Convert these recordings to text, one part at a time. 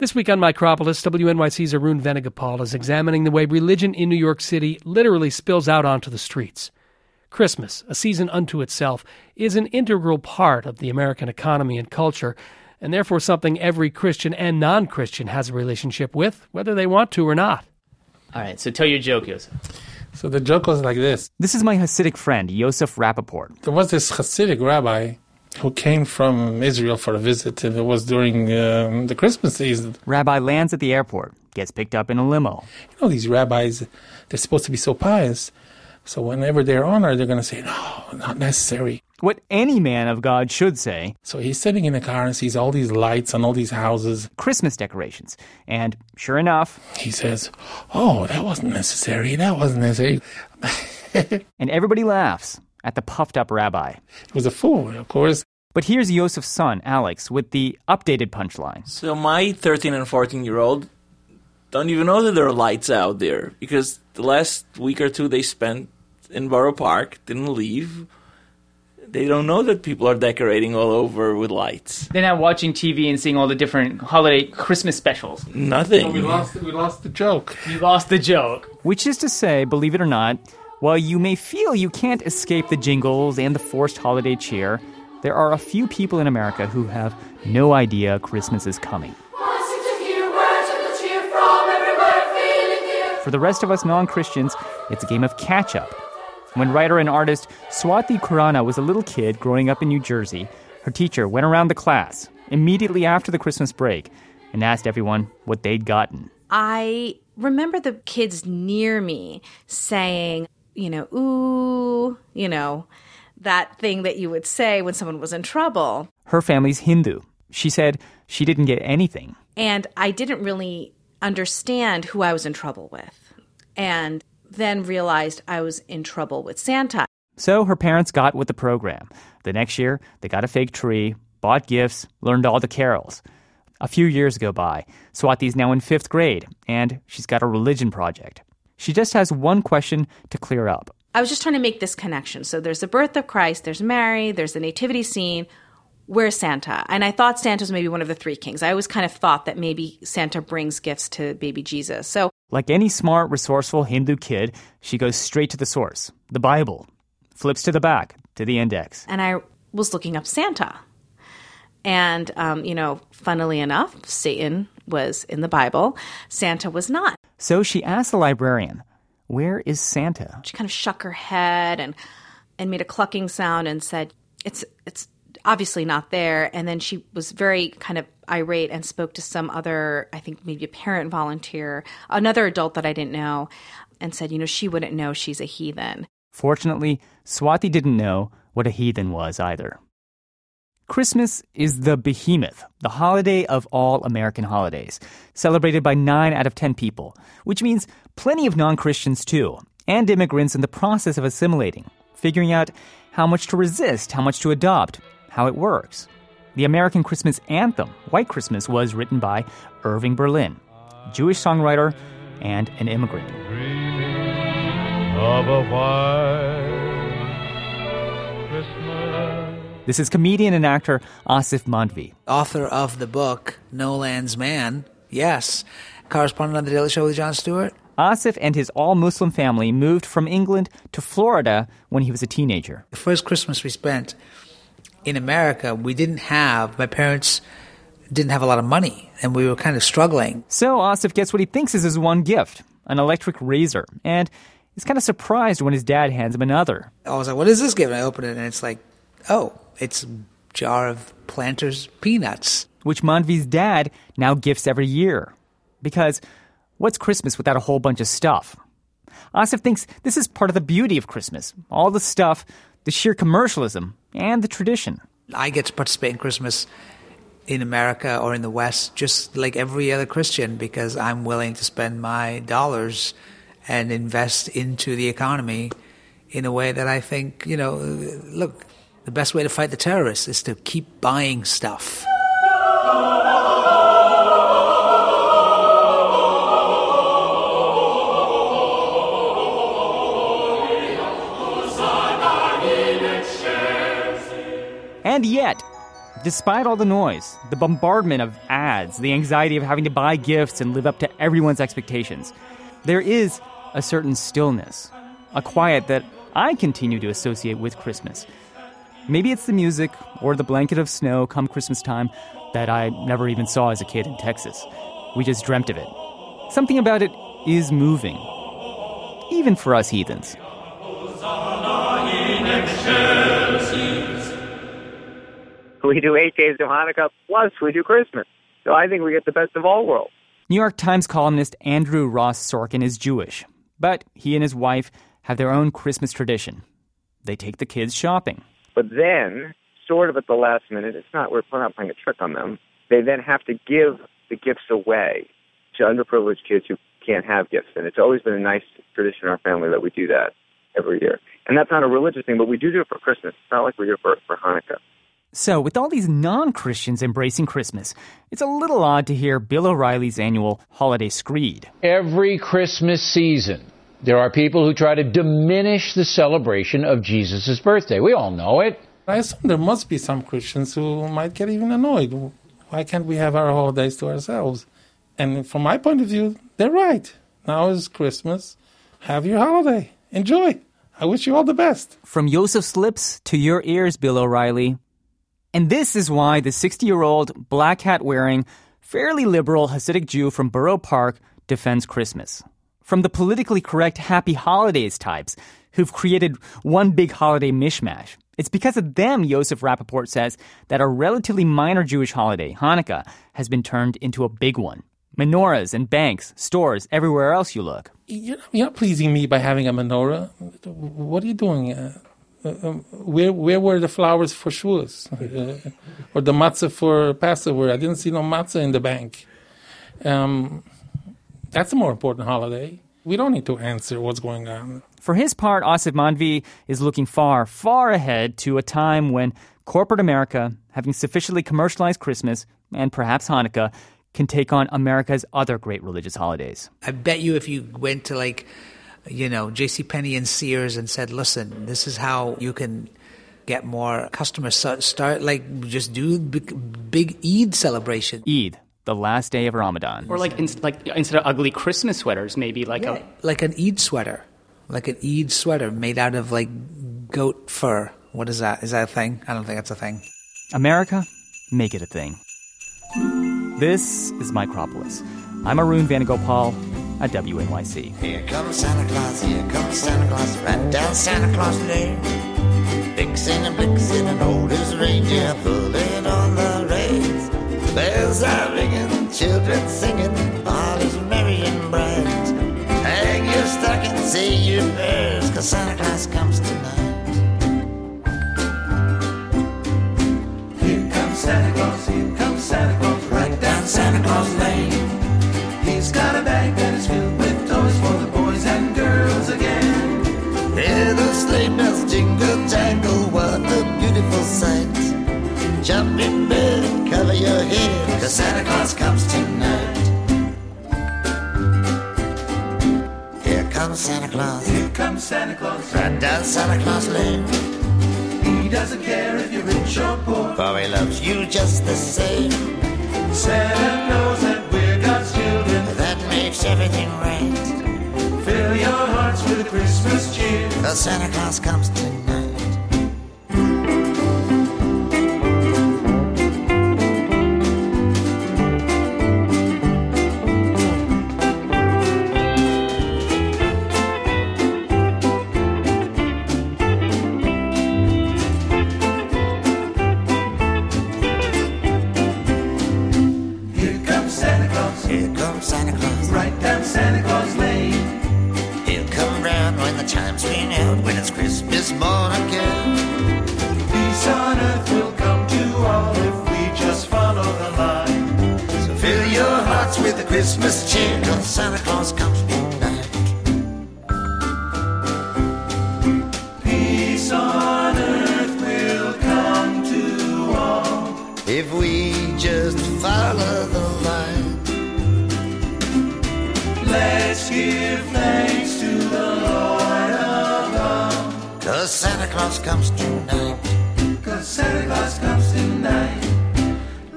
This week on Micropolis, WNYC's Arun Venugopal is examining the way religion in New York City literally spills out onto the streets. Christmas, a season unto itself, is an integral part of the American economy and culture, and therefore something every Christian and non Christian has a relationship with, whether they want to or not. All right, so tell your joke, Yosef. So the joke was like this. This is my Hasidic friend, Yosef Rappaport. There was this Hasidic rabbi who came from Israel for a visit, and it was during um, the Christmas season. Rabbi lands at the airport, gets picked up in a limo. You know, these rabbis, they're supposed to be so pious. So whenever they're honored, they're going to say, no, not necessary. What any man of God should say. So he's sitting in the car and sees all these lights on all these houses. Christmas decorations. And sure enough, he says, oh, that wasn't necessary. That wasn't necessary. and everybody laughs at the puffed up rabbi. It was a fool, of course. But here's Yosef's son, Alex, with the updated punchline. So my 13 and 14 year old don't even know that there are lights out there because the last week or two they spent in Borough Park, didn't leave. They don't know that people are decorating all over with lights. They're not watching TV and seeing all the different holiday Christmas specials. Nothing. Oh, we lost. We lost the joke. We lost the joke. Which is to say, believe it or not, while you may feel you can't escape the jingles and the forced holiday cheer, there are a few people in America who have no idea Christmas is coming. For the rest of us non Christians, it's a game of catch up. When writer and artist Swati Khurana was a little kid growing up in New Jersey, her teacher went around the class immediately after the Christmas break and asked everyone what they'd gotten. I remember the kids near me saying, you know, ooh, you know, that thing that you would say when someone was in trouble. Her family's Hindu. She said she didn't get anything. And I didn't really understand who I was in trouble with. And then realized I was in trouble with Santa. So her parents got with the program. The next year, they got a fake tree, bought gifts, learned all the carols. A few years go by. Swati's now in fifth grade, and she's got a religion project. She just has one question to clear up. I was just trying to make this connection. So there's the birth of Christ, there's Mary, there's the nativity scene. Where's Santa? And I thought Santa was maybe one of the three kings. I always kind of thought that maybe Santa brings gifts to baby Jesus. So, like any smart, resourceful Hindu kid, she goes straight to the source, the Bible, flips to the back, to the index. And I was looking up Santa. And, um, you know, funnily enough, Satan was in the Bible, Santa was not. So she asked the librarian, Where is Santa? She kind of shook her head and, and made a clucking sound and said, It's, it's, obviously not there. And then she was very kind of irate and spoke to some other, I think maybe a parent volunteer, another adult that I didn't know, and said, you know, she wouldn't know she's a heathen. Fortunately, Swati didn't know what a heathen was either. Christmas is the behemoth, the holiday of all American holidays, celebrated by 9 out of 10 people, which means plenty of non Christians too, and immigrants in the process of assimilating, figuring out how much to resist, how much to adopt, how it works. The American Christmas anthem, White Christmas, was written by Irving Berlin, Jewish songwriter and an immigrant. This is comedian and actor Aasif Mandvi. Author of the book No Land's Man, yes. Correspondent on The Daily Show with Jon Stewart. Aasif and his all Muslim family moved from England to Florida when he was a teenager. The first Christmas we spent in America, we didn't have, my parents didn't have a lot of money and we were kind of struggling. So Aasif gets what he thinks is his one gift an electric razor. And he's kind of surprised when his dad hands him another. I was like, what is this gift? And I open it and it's like, oh, it's a jar of Planters peanuts. Which Mandvi's dad now gifts every year. Because what's Christmas without a whole bunch of stuff? Aasif thinks this is part of the beauty of Christmas. All the stuff, the sheer commercialism, and the tradition. I get to participate in Christmas in America or in the West just like every other Christian because I'm willing to spend my dollars and invest into the economy in a way that I think, you know, look, the best way to fight the terrorists is to keep buying stuff. And yet, despite all the noise, the bombardment of ads, the anxiety of having to buy gifts and live up to everyone's expectations. There is a certain stillness, a quiet that I continue to associate with Christmas. Maybe it's the music or the blanket of snow come Christmas time that I never even saw as a kid in Texas. We just dreamt of it. Something about it is moving, even for us heathens. We do eight days of Hanukkah, plus we do Christmas. So I think we get the best of all worlds. New York Times columnist Andrew Ross Sorkin is Jewish, but he and his wife have their own Christmas tradition. They take the kids shopping. But then, sort of at the last minute, it's not we're not playing a trick on them. They then have to give the gifts away to underprivileged kids who can't have gifts, and it's always been a nice tradition in our family that we do that every year. And that's not a religious thing, but we do do it for Christmas. It's not like we do it for, for Hanukkah. So, with all these non Christians embracing Christmas, it's a little odd to hear Bill O'Reilly's annual holiday screed. Every Christmas season, there are people who try to diminish the celebration of Jesus' birthday. We all know it. I assume there must be some Christians who might get even annoyed. Why can't we have our holidays to ourselves? And from my point of view, they're right. Now is Christmas. Have your holiday. Enjoy. I wish you all the best. From Yosef's lips to your ears, Bill O'Reilly. And this is why the 60 year old, black hat wearing, fairly liberal Hasidic Jew from Borough Park defends Christmas. From the politically correct happy holidays types who've created one big holiday mishmash. It's because of them, Yosef Rappaport says, that a relatively minor Jewish holiday, Hanukkah, has been turned into a big one. Menorahs and banks, stores, everywhere else you look. You're not, you're not pleasing me by having a menorah. What are you doing? Uh, uh, um, where where were the flowers for Shavuos? Uh, or the matzah for Passover? I didn't see no matzah in the bank. Um, that's a more important holiday. We don't need to answer what's going on. For his part, Aasif Mandvi is looking far, far ahead to a time when corporate America, having sufficiently commercialized Christmas and perhaps Hanukkah, can take on America's other great religious holidays. I bet you if you went to like, you know, J.C. Penney and Sears and said, "Listen, this is how you can get more customers." Start like just do big, big Eid celebration. Eid, the last day of Ramadan, Or like, in, like instead of ugly Christmas sweaters, maybe like a like an Eid sweater, like an Eid sweater made out of like goat fur. What is that? Is that a thing? I don't think that's a thing. America, make it a thing. This is Micropolis. I'm Arun Venugopal at WNYC. Here comes Santa Claus, here comes Santa Claus, right down Santa Claus Lane. Vixen and Blitzen and old as reindeer pulling on the reins. Bells are ringing, children singing, all is merry and bright. Hang your stocking, say your prayers, cause Santa Claus comes tonight. Here comes Santa Claus, here comes Santa Claus, right down Santa Claus Lane. He's got a bag that is filled with toys for the boys and girls again. Hear the sleigh bells jingle jangle, what a beautiful sight. Jump in bed, cover your head, Santa Claus, right down Santa Claus Lane. He doesn't care if you're rich or poor, for he loves you just the same. Santa knows that we're God's children, that makes everything right. Fill your hearts with Christmas cheer, cause Santa Claus comes tonight. Christmas morn again. Peace on earth will come to all if we just follow the line. So fill your hearts with the Christmas cheer, cause Santa Claus comes tonight. Peace on earth will come to all if we just follow Claus comes tonight. Cause Santa Claus comes tonight.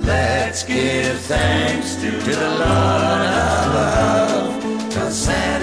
Let's give thanks to, to the Lord above. Cause Santa